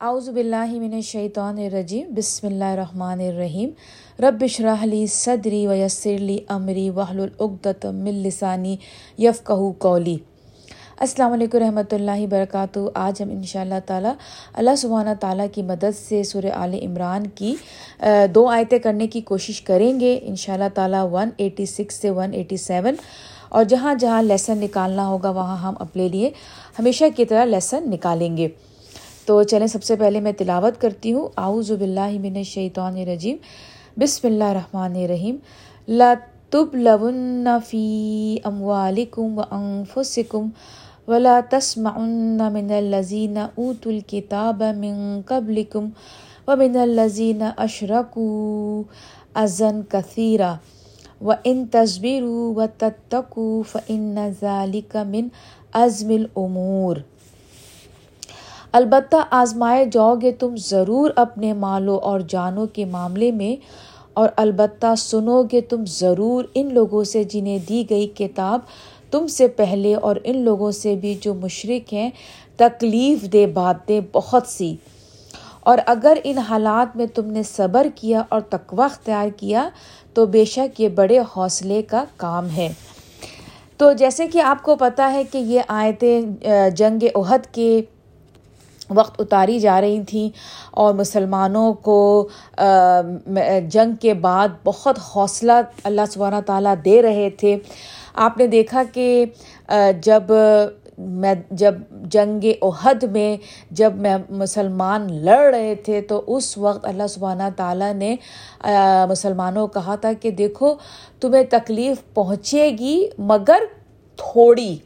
اعوذ باللہ من الشیطان الرجیم، بسم اللہ الرحمن الرحیم۔ رب اشرح لی صدری ویسر لی امری واحلل عقدۃ من لسانی یفقهوا قولی۔ السلام علیکم رحمۃ اللہ وبرکاتہ۔ آج ہم انشاء اللہ تعالیٰ اللہ سبحانہ تعالیٰ کی مدد سے سورہ آل عمران کی دو آیتیں کرنے کی کوشش کریں گے۔ انشاء اللہ تعالیٰ ون ایٹی سکس سے ون ایٹی سیون اور جہاں جہاں لیسن نکالنا ہوگا، وہاں ہم اپنے لیے ہمیشہ کی طرح لیسن نکالیں گے۔ تو چلیں، سب سے پہلے میں تلاوت کرتی ہوں۔ اعوذ باللہ من الشیطان الرجیم۔ بسم اللہ الرحمن الرحیم۔ لا لَتُبْلَوُنَّ فِي أَمْوَالِكُمْ وَأَنفُسِكُمْ وَلَا تَسْمَعُنَّ مِنَ الَّذِينَ أُوتُوا الْكِتَابَ مِن قَبْلِكُمْ وَمِنَ الَّذِينَ أَشْرَكُوا أَذًى كَثِيرًا وَإِن تَصْبِرُوا وَتَتَّقُوا فَإِنَّ ذَلِكَ مِنْ عَزْمِ الْأُمُورِ البتہ آزمائے جاؤ گے تم ضرور اپنے مالوں اور جانوں کے معاملے میں، اور البتہ سنو گے تم ضرور ان لوگوں سے جنہیں دی گئی کتاب تم سے پہلے اور ان لوگوں سے بھی جو مشرق ہیں، تکلیف دہ باتیں بہت سی۔ اور اگر ان حالات میں تم نے صبر کیا اور تقوی اختیار کیا، تو بے شک یہ بڑے حوصلے کا کام ہے۔ تو جیسے کہ آپ کو پتہ ہے کہ یہ آیتیں جنگ عہد کے وقت اتاری جا رہی تھیں اور مسلمانوں کو جنگ کے بعد بہت حوصلہ اللہ سبحانہ تعالیٰ دے رہے تھے۔ آپ نے دیکھا کہ جب میں، جب جنگ عہد میں جب میں مسلمان لڑ رہے تھے تو اس وقت اللہ سبحانہ تعالیٰ نے مسلمانوں کو کہا تھا کہ دیکھو، تمہیں تکلیف پہنچے گی مگر تھوڑی۔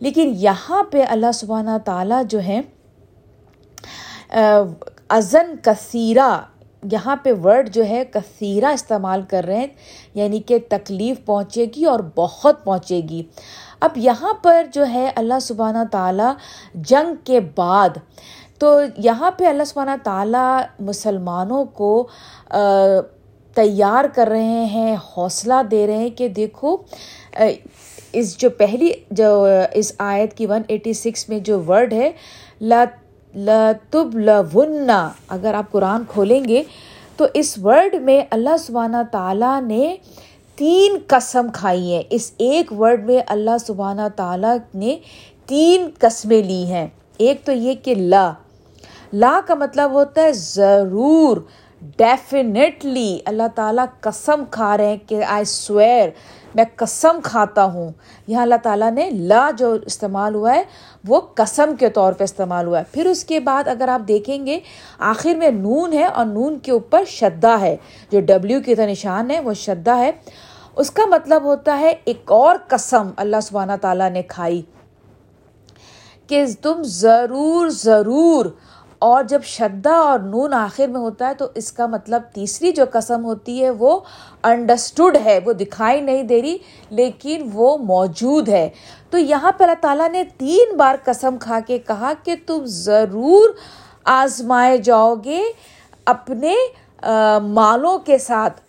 لیکن یہاں پہ اللہ سبحانہ تعالیٰ جو ہے ازن کثیرہ، یہاں پہ ورڈ جو ہے کثیرہ استعمال کر رہے ہیں یعنی کہ تکلیف پہنچے گی اور بہت پہنچے گی۔ اب یہاں پر جو ہے اللہ سبحانہ تعالیٰ جنگ کے بعد، تو یہاں پہ اللہ سبحانہ تعالیٰ مسلمانوں کو تیار کر رہے ہیں، حوصلہ دے رہے ہیں کہ دیکھو اس جو پہلی، جو اس آیت کی ون ایٹی سکس میں جو ورڈ ہے لت لطب لنا اگر آپ قرآن کھولیں گے، تو اس ورڈ میں اللہ سبحانہ تعالیٰ نے تین قسم کھائی ہیں۔ اس ایک ورڈ میں اللہ سبحانہ تعالیٰ نے تین قسمیں لی ہیں۔ ایک تو یہ کہ لا لا کا مطلب ہوتا ہے ضرور ڈیفینیٹلی اللہ تعالیٰ قسم کھا رہے ہیں کہ آئی سویر میں قسم کھاتا ہوں۔ یہاں اللہ تعالیٰ نے لا جو استعمال ہوا ہے وہ قسم کے طور پہ استعمال ہوا ہے۔ پھر اس کے بعد اگر آپ دیکھیں گے، آخر میں نون ہے اور نون کے اوپر شدہ ہے۔ جو ڈبلیو کی طرح نشان ہے، وہ شدہ ہے۔ اس کا مطلب ہوتا ہے ایک اور قسم اللہ سبحانہ تعالیٰ نے کھائی کہ تم ضرور ضرور اور جب شدہ اور نون آخر میں ہوتا ہے تو اس کا مطلب تیسری جو قسم ہوتی ہے وہ انڈرسٹوڈ ہے، وہ دکھائی نہیں دے رہی، لیکن وہ موجود ہے۔ تو یہاں پہ اللہ تعالیٰ نے تین بار قسم کھا کے کہا کہ تم ضرور آزمائے جاؤ گے اپنے مالوں کے ساتھ۔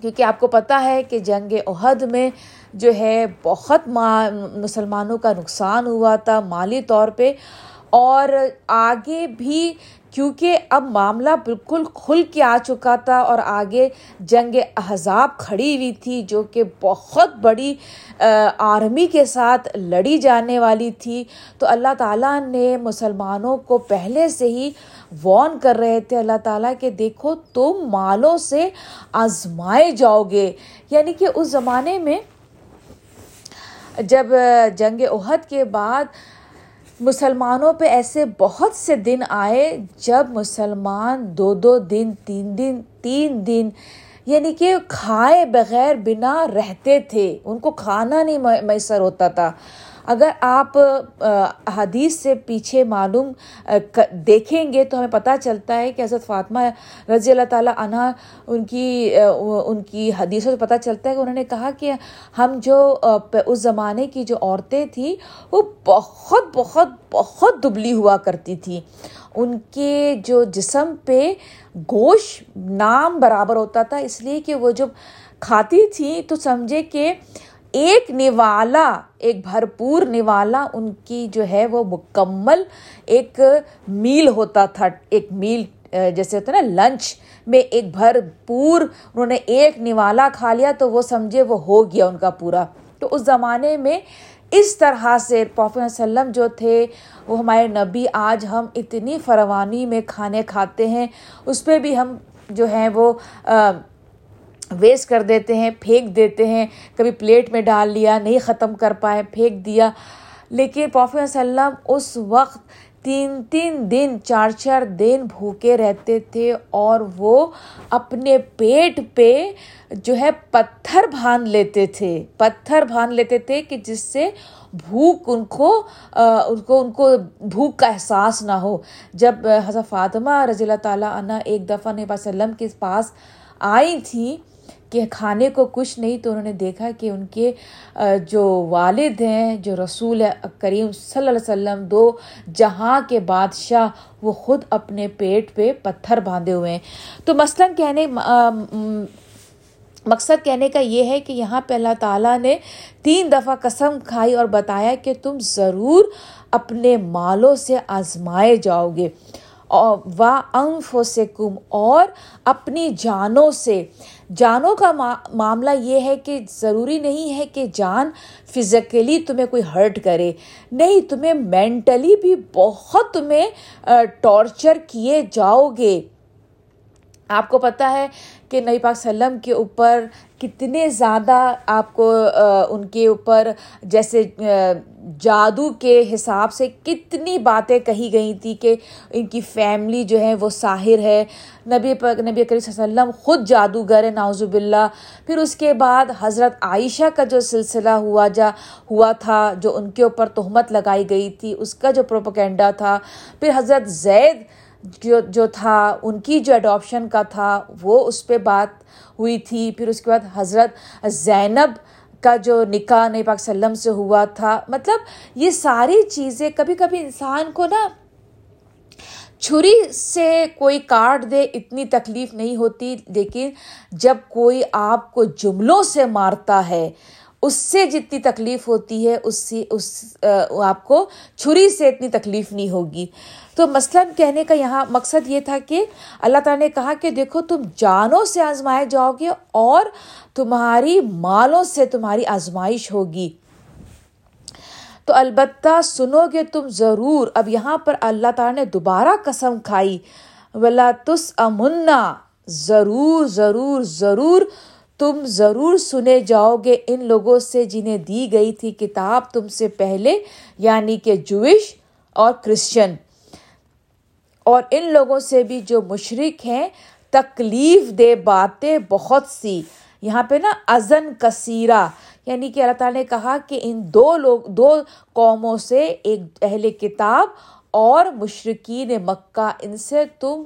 کیونکہ آپ کو پتہ ہے کہ جنگ عہد میں جو ہے بہت مسلمانوں کا نقصان ہوا تھا مالی طور پہ۔ اور آگے بھی کیونکہ اب معاملہ بالکل کھل کے آ چکا تھا اور آگے جنگ احزاب کھڑی ہوئی تھی جو کہ بہت بڑی آرمی کے ساتھ لڑی جانے والی تھی۔ تو اللہ تعالیٰ نے مسلمانوں کو پہلے سے ہی وارن کر رہے تھے، اللہ تعالیٰ کہ دیکھو تم مالوں سے آزمائے جاؤ گے یعنی کہ اس زمانے میں جب جنگ عہد کے بعد مسلمانوں پہ ایسے بہت سے دن آئے جب مسلمان دو دو دن، تین دن تین دن یعنی کہ کھائے بغیر بنا رہتے تھے۔ ان کو کھانا نہیں میسر ہوتا تھا۔ اگر آپ حدیث سے پیچھے معلوم دیکھیں گے تو ہمیں پتہ چلتا ہے کہ حضرت فاطمہ رضی اللہ تعالیٰ عنہ، ان کی ان کی حدیثوں سے پتہ چلتا ہے کہ انہوں نے کہا کہ ہم جو اس زمانے کی جو عورتیں تھیں، وہ بہت بہت بہت دبلی ہوا کرتی تھیں۔ ان کے جو جسم پہ گوشت نام برابر ہوتا تھا، اس لیے کہ وہ جب کھاتی تھیں تو سمجھے کہ ایک نوالا، ایک بھرپور نوالا ان کی جو ہے وہ مکمل ایک میل ہوتا تھا، ایک میل، جیسے ہوتا ہے نا، لنچ میں ایک بھرپور انہوں نے ایک نوالا کھا لیا تو وہ سمجھے وہ ہو گیا ان کا پورا۔ تو اس زمانے میں اس طرح سے پوفی وسلم جو تھے، وہ ہمارے نبی آج ہم اتنی فروانی میں کھانے کھاتے ہیں، اس پہ بھی ہم جو ہیں وہ ویسٹ کر دیتے ہیں، پھینک دیتے ہیں۔ کبھی پلیٹ میں ڈال لیا، نہیں ختم کر پائے، پھینک دیا۔ لیکن پوفی وسلم اس وقت تین تین دن، چار چار دن بھوکے رہتے تھے اور وہ اپنے پیٹ پہ جو ہے پتھر باندھ لیتے تھے۔ پتھر باندھ لیتے تھے کہ جس سے بھوک ان کو ان کو ان کو بھوک کا احساس نہ ہو۔ جب حضرت فاطمہ رضی اللہ تعالیٰ عنہ ایک دفعہ نبی وسلم کے پاس آئی تھیں کہ کھانے کو کچھ نہیں تو انہوں نے دیکھا کہ ان کے جو والد ہیں، جو رسول کریم صلی اللہ علیہ وسلم، دو جہاں کے بادشاہ، وہ خود اپنے پیٹ پہ پتھر باندھے ہوئے ہیں۔ تو مثلاً کہنے مقصد کہنے کا یہ ہے کہ یہاں پہ اللہ تعالیٰ نے تین دفعہ قسم کھائی اور بتایا کہ تم ضرور اپنے مالوں سے آزمائے جاؤ گے۔ و انف سے کم اور اپنی جانوں سے۔ جانوں کا معاملہ یہ ہے کہ ضروری نہیں ہے کہ جان فزیکلی تمہیں کوئی ہرٹ کرے۔ نہیں، تمہیں مینٹلی بھی بہت تمہیں ٹارچر کیے جاؤ گے۔ آپ کو پتہ ہے کہ نبی پاک وسلم کے اوپر کتنے زیادہ آپ کو ان کے اوپر جیسے جادو کے حساب سے کتنی باتیں کہی گئی تھی کہ ان کی فیملی جو ہے وہ ساحر ہے۔ نبی پاک، نبی کریم صلی اللہ علیہ وسلم خود جادوگر ہے ناوزب اللہ پھر اس کے بعد حضرت عائشہ کا جو سلسلہ ہوا جا، ہوا تھا، جو ان کے اوپر تہمت لگائی گئی تھی، اس کا جو پروپوکینڈا تھا۔ پھر حضرت زید جو جو تھا، ان کی جو اڈاپشن کا تھا، وہ اس پہ بات ہوئی تھی۔ پھر اس کے بعد حضرت زینب کا جو نکاح نبی پاک وسلم سے ہوا تھا۔ مطلب یہ ساری چیزیں کبھی کبھی انسان کو نا چھری سے کوئی کاٹ دے، اتنی تکلیف نہیں ہوتی۔ لیکن جب کوئی آپ کو جملوں سے مارتا ہے اس سے جتنی تکلیف ہوتی ہے، اس سے، اس آپ کو چھری سے اتنی تکلیف نہیں ہوگی۔ تو مثلاً کہنے کا یہاں مقصد یہ تھا کہ اللہ تعالیٰ نے کہا کہ دیکھو، تم جانوں سے آزمائے جاؤ گے اور تمہاری مالوں سے تمہاری آزمائش ہوگی۔ تو البتہ سنو گے تم ضرور، اب یہاں پر اللہ تعالیٰ نے دوبارہ قسم کھائی۔ ولا تس امنا ضرور ضرور ضرور۔ تم ضرور سنے جاؤ گے ان لوگوں سے جنہیں دی گئی تھی کتاب تم سے پہلے یعنی کہ جوش اور کرسچن۔ اور ان لوگوں سے بھی جو مشرق ہیں، تکلیف دہ باتیں بہت سی۔ یہاں پہ نا ازن کثیرہ یعنی کہ اللہ تعالیٰ نے کہا کہ ان دو لوگ، دو قوموں سے ایک اہل کتاب اور مشرقین مکہ، ان سے تم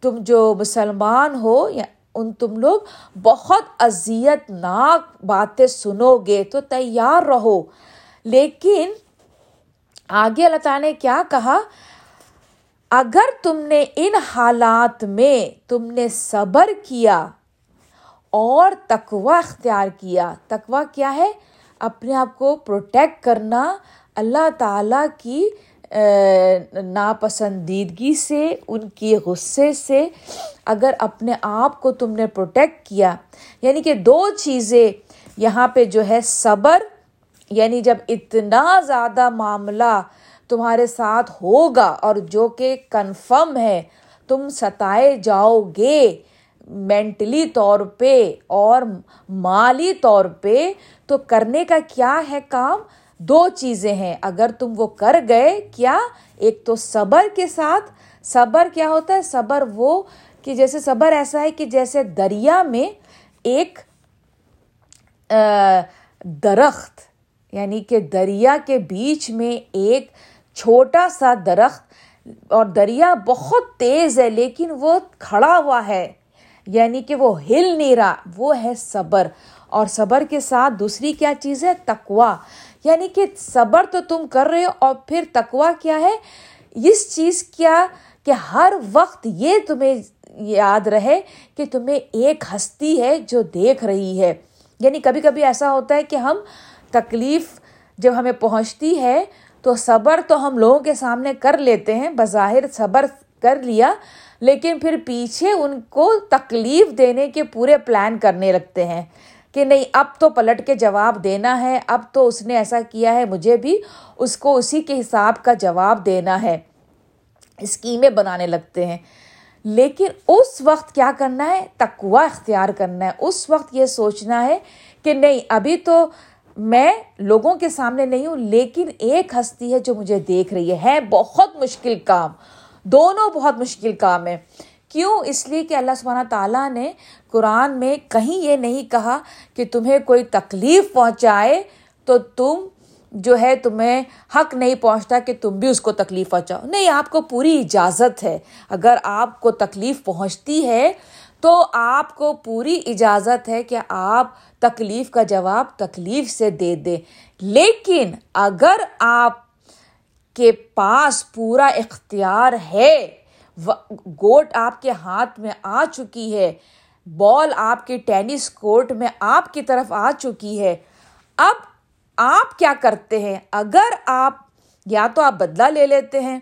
تم جو مسلمان ہو یا ان تم لوگ بہت اذیت ناک باتیں سنو گے تو تیار رہو۔ لیکن آگے اللہ تعالیٰ نے کیا کہا؟ اگر تم نے ان حالات میں تم نے صبر کیا اور تقوا اختیار کیا تقوا کیا ہے؟ اپنے آپ کو پروٹیکٹ کرنا اللہ تعالیٰ کی ناپسندیدگی سے، ان کی غصے سے اگر اپنے آپ کو تم نے پروٹیکٹ کیا یعنی کہ دو چیزیں یہاں پہ جو ہے صبر یعنی جب اتنا زیادہ معاملہ تمہارے ساتھ ہوگا اور جو کہ کنفرم ہے، تم ستائے جاؤ گے مینٹلی طور پہ اور مالی طور پہ، تو کرنے کا کیا ہے کام؟ دو چیزیں ہیں۔ اگر تم وہ کر گئے، کیا؟ ایک تو صبر کے ساتھ۔ صبر کیا ہوتا ہے؟ صبر وہ کہ جیسے صبر ایسا ہے کہ جیسے دریا میں ایک درخت یعنی کہ دریا کے بیچ میں ایک چھوٹا سا درخت، اور دریا بہت تیز ہے، لیکن وہ کھڑا ہوا ہے یعنی کہ وہ ہل نہیں رہا، وہ ہے صبر۔ اور صبر کے ساتھ دوسری کیا چیز ہے؟ تقوا یعنی کہ صبر تو تم کر رہے ہو اور پھر تقوا کیا ہے؟ اس چیز کیا کہ ہر وقت یہ تمہیں یاد رہے کہ تمہیں ایک ہستی ہے جو دیکھ رہی ہے. یعنی کبھی کبھی ایسا ہوتا ہے کہ ہم تکلیف جب ہمیں پہنچتی ہے تو صبر تو ہم لوگوں کے سامنے کر لیتے ہیں، بظاہر صبر کر لیا، لیکن پھر پیچھے ان کو تکلیف دینے کے پورے پلان کرنے لگتے ہیں۔ کہ نہیں، اب تو پلٹ کے جواب دینا ہے، اب تو اس نے ایسا کیا ہے، مجھے بھی اس کو اسی کے حساب کا جواب دینا ہے، اسکیمیں بنانے لگتے ہیں۔ لیکن اس وقت کیا کرنا ہے؟ تقوا اختیار کرنا ہے۔ اس وقت یہ سوچنا ہے کہ نہیں، ابھی تو میں لوگوں کے سامنے نہیں ہوں، لیکن ایک ہستی ہے جو مجھے دیکھ رہی ہے۔ بہت مشکل کام۔ دونوں بہت مشکل کام ہے کیوں اس لیے کہ اللہ سبحانہ تعالیٰ نے قرآن میں کہیں یہ نہیں کہا کہ تمہیں کوئی تکلیف پہنچائے تو تم جو ہے تمہیں حق نہیں پہنچتا کہ تم بھی اس کو تکلیف پہنچاؤ۔ نہیں، آپ کو پوری اجازت ہے۔ اگر آپ کو تکلیف پہنچتی ہے تو آپ کو پوری اجازت ہے کہ آپ تکلیف کا جواب تکلیف سے دے دیں۔ لیکن اگر آپ کے پاس پورا اختیار ہے گوٹ آپ کے ہاتھ میں آ چکی ہے۔ بال آپ کے ٹینس کورٹ میں آپ کی طرف آ چکی ہے۔ اب آپ کیا کرتے ہیں؟ اگر آپ یا تو آپ بدلہ لے لیتے ہیں،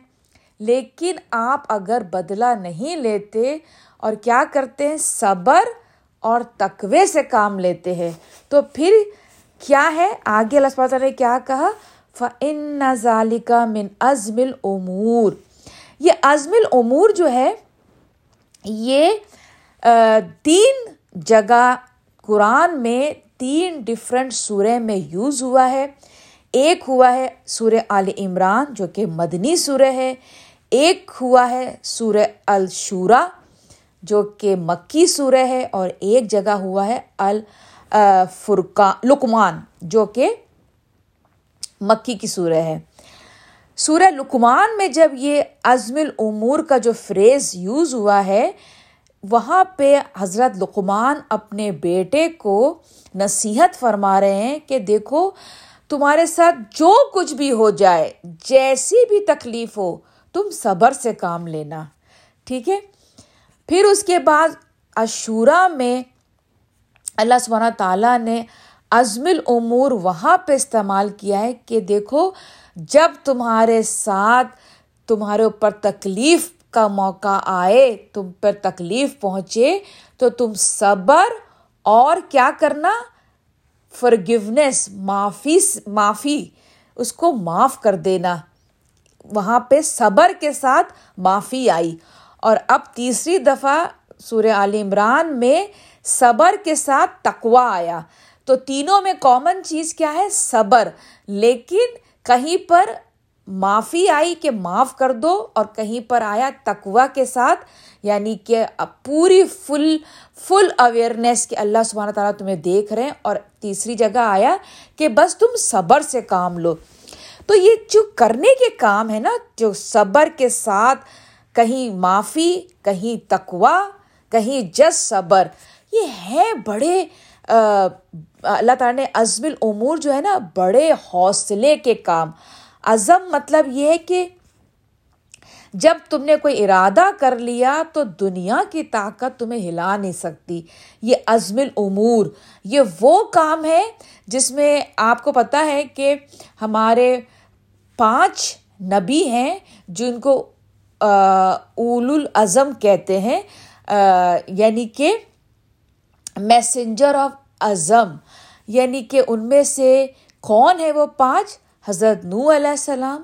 لیکن آپ اگر بدلہ نہیں لیتے اور کیا کرتے ہیں؟ صبر اور تقوے سے کام لیتے ہیں۔ تو پھر کیا ہے؟ آگے اللہ تعالیٰ نے کیا کہا؟ فن ظالقہ من ازم العمور یہ عزم العمور جو ہے، یہ تین جگہ قرآن میں تین ڈفرینٹ سورہ میں یوز ہوا ہے۔ ایک ہوا ہے سورہ عال عمران جو کہ مدنی سورہ ہے۔ ایک ہوا ہے سورہ الشورا جو کہ مکی سورہ ہے۔ اور ایک جگہ ہوا ہے الفرقان لکمان جو کہ مکی کی سورہ ہے۔ سورہ لکمان میں جب یہ عزم العمور کا جو فریز یوز ہوا ہے، وہاں پہ حضرت لقمان اپنے بیٹے کو نصیحت فرما رہے ہیں کہ دیکھو، تمہارے ساتھ جو کچھ بھی ہو جائے، جیسی بھی تکلیف ہو، تم صبر سے کام لینا۔ ٹھیک ہے؟ پھر اس کے بعد عشورہ میں اللہ سبحانہ تعالیٰ نے عزم العمور وہاں پہ استعمال کیا ہے کہ دیکھو جب تمہارے ساتھ تمہارے اوپر تکلیف کا موقع آئے، تم پر تکلیف پہنچے، تو تم صبر اور کیا کرنا؟ فرگونیس معافی معافی، اس کو معاف کر دینا۔ وہاں پہ صبر کے ساتھ معافی آئی۔ اور اب تیسری دفعہ سورہ عال عمران میں صبر کے ساتھ تقوا آیا۔ تو تینوں میں کامن چیز کیا ہے؟ صبر۔ لیکن کہیں پر معافی آئی کہ معاف کر دو اور کہیں پر آیا تقوا کے ساتھ یعنی کہ پوری فل فل اویئرنیس کہ اللہ سبحانہ تعالیٰ تمہیں دیکھ رہے ہیں اور تیسری جگہ آیا کہ بس تم صبر سے کام لو۔ تو یہ جو کرنے کے کام ہے نا، جو صبر کے ساتھ کہیں معافی، کہیں تقوا کہیں جس صبر، یہ ہے بڑے اللہ تعالیٰ نے عزم العمور جو ہے نا، بڑے حوصلے کے کام۔ عزم مطلب یہ ہے کہ جب تم نے کوئی ارادہ کر لیا تو دنیا کی طاقت تمہیں ہلا نہیں سکتی۔ یہ عزم العمور یہ وہ کام ہے جس میں آپ کو پتہ ہے کہ ہمارے پانچ نبی ہیں جن کو اول العظم کہتے ہیں۔ یعنی کہ میسنجر آف اعظم یعنی کہ ان میں سے کون ہے وہ پانچ حضرت نو علیہ السلام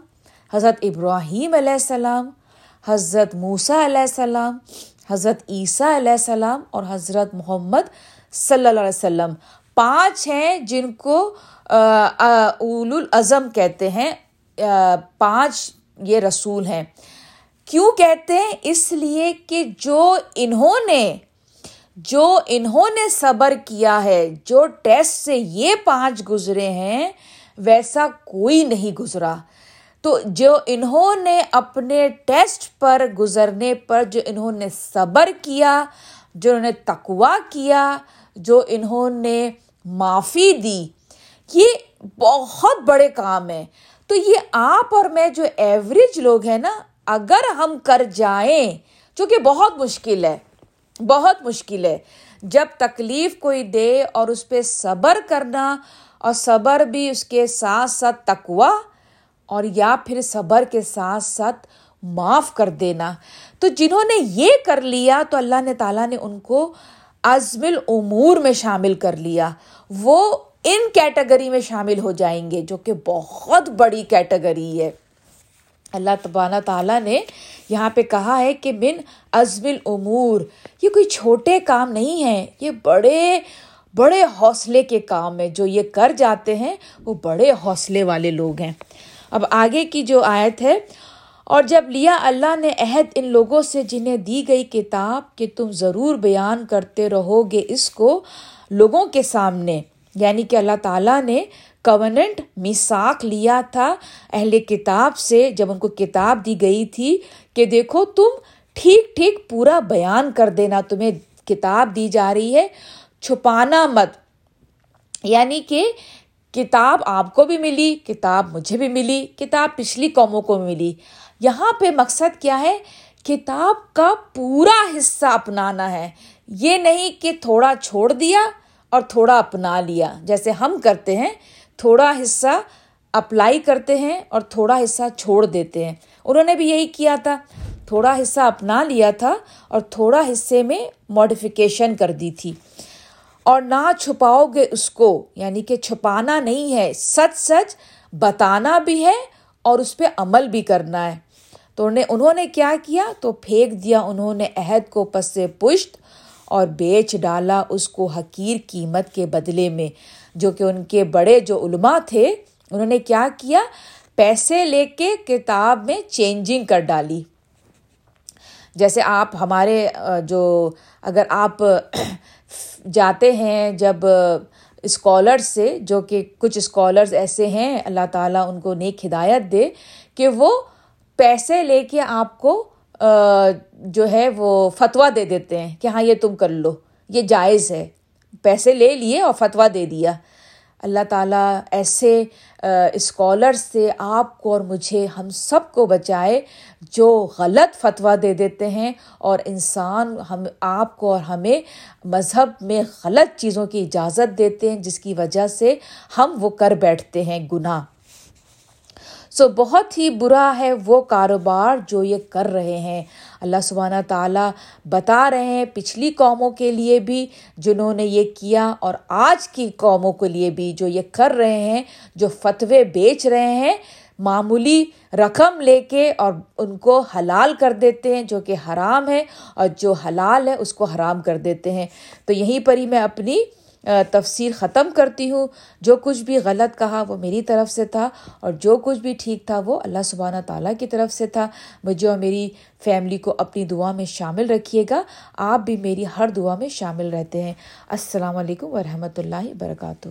حضرت ابراہیم علیہ السلام حضرت موسیٰ علیہ السلام حضرت عیسیٰ علیہ السلام اور حضرت محمد صلی اللہ علیہ وسلم پانچ ہیں جن کو اول العظم کہتے ہیں پانچ یہ رسول ہیں۔ کیوں کہتے ہیں؟ اس لیے کہ جو انہوں نے جو انہوں نے صبر کیا ہے، جو ٹیسٹ سے یہ پانچ گزرے ہیں، ویسا کوئی نہیں گزرا۔ تو جو انہوں نے اپنے ٹیسٹ پر گزرنے پر جو انہوں نے صبر کیا، جو انہوں نے تقوا کیا، جو انہوں نے معافی دی، یہ بہت بڑے کام ہیں۔ تو یہ آپ اور میں جو ایوریج لوگ ہیں نا، اگر ہم کر جائیں جو کہ بہت مشکل ہے بہت مشکل ہے۔ جب تکلیف کوئی دے اور اس پہ صبر کرنا اور صبر بھی اس کے ساتھ ساتھ تقوا اور یا پھر صبر کے ساتھ ساتھ معاف کر دینا۔ تو جنہوں نے یہ کر لیا تو اللہ نے تعالیٰ نے ان کو عزم العمور میں شامل کر لیا۔ وہ ان کیٹیگری میں شامل ہو جائیں گے جو کہ بہت بڑی کیٹیگری ہے۔ اللہ تبانہ تعالیٰ نے یہاں پہ کہا ہے کہ بن عزم العمور یہ کوئی چھوٹے کام نہیں ہیں، یہ بڑے بڑے حوصلے کے کام ہیں، جو یہ کر جاتے ہیں وہ بڑے حوصلے والے لوگ ہیں۔ اب آگے کی جو آیت ہے، اور جب لیا اللہ نے عہد ان لوگوں سے جنہیں دی گئی کتاب کہ تم ضرور بیان کرتے رہو گے اس کو لوگوں کے سامنے یعنی کہ اللہ تعالیٰ نے کوننٹ مساک لیا تھا اہل کتاب سے جب ان کو کتاب دی گئی تھی کہ دیکھو تم ٹھیک ٹھیک پورا بیان کر دینا تمہیں کتاب دی جا رہی ہے چھپانا مت یعنی کہ کتاب آپ کو بھی ملی کتاب مجھے بھی ملی کتاب پچھلی قوموں کو ملی یہاں پہ مقصد کیا ہے کتاب کا پورا حصہ اپنانا ہے یہ نہیں کہ تھوڑا چھوڑ دیا اور تھوڑا اپنا لیا جیسے ہم کرتے ہیں تھوڑا حصہ اپلائی کرتے ہیں اور تھوڑا حصہ چھوڑ دیتے ہیں۔ انہوں نے بھی یہی کیا تھا۔ تھوڑا حصہ اپنا لیا تھا اور تھوڑا حصے میں ماڈیفیکیشن کر دی تھی۔ اور نہ چھپاؤ گے اس کو یعنی کہ چھپانا نہیں ہے، سچ سچ بتانا بھی ہے اور اس پہ عمل بھی کرنا ہے۔ تو انہوں نے کیا کیا؟ تو پھینک دیا انہوں نے عہد کو پس سے پشت اور بیچ ڈالا اس کو حقیر قیمت کے بدلے میں۔ جو کہ ان کے بڑے جو علماء تھے، انہوں نے کیا کیا؟ پیسے لے کے کتاب میں چینجنگ کر ڈالی۔ جیسے آپ ہمارے جو اگر آپ جاتے ہیں جب اسکالر سے، جو کہ کچھ اسکالرز ایسے ہیں، اللہ تعالیٰ ان کو نیک ہدایت دے کہ وہ پیسے لے کے آپ کو جو ہے وہ فتویٰ دے دیتے ہیں کہ ہاں یہ تم کر لو، یہ جائز ہے۔ پیسے لے لیے اور فتویٰ دے دیا۔ اللہ تعالیٰ ایسے اسکالر سے آپ کو اور مجھے، ہم سب کو بچائے جو غلط فتویٰ دے دیتے ہیں اور انسان ہم، آپ کو اور ہمیں مذہب میں غلط چیزوں کی اجازت دیتے ہیں، جس کی وجہ سے ہم وہ کر بیٹھتے ہیں، گناہ۔ سو بہت ہی برا ہے وہ کاروبار جو یہ کر رہے ہیں۔ اللہ سبحانہ تعالیٰ بتا رہے ہیں پچھلی قوموں کے لیے بھی جنہوں نے یہ کیا اور آج کی قوموں کے لیے بھی جو یہ کر رہے ہیں، جو فتوے بیچ رہے ہیں، معمولی رقم لے کے اور ان کو حلال کر دیتے ہیں جو کہ حرام ہے اور جو حلال ہے اس کو حرام کر دیتے ہیں۔ تو یہیں پر ہی میں اپنی تفسیر ختم کرتی ہوں۔ جو کچھ بھی غلط کہا وہ میری طرف سے تھا اور جو کچھ بھی ٹھیک تھا وہ اللہ سبحانہ تعالیٰ کی طرف سے تھا۔ مجھے اور میری فیملی کو اپنی دعا میں شامل رکھیے گا۔ آپ بھی میری ہر دعا میں شامل رہتے ہیں۔ السلام علیکم ورحمۃ اللہ وبرکاتہ۔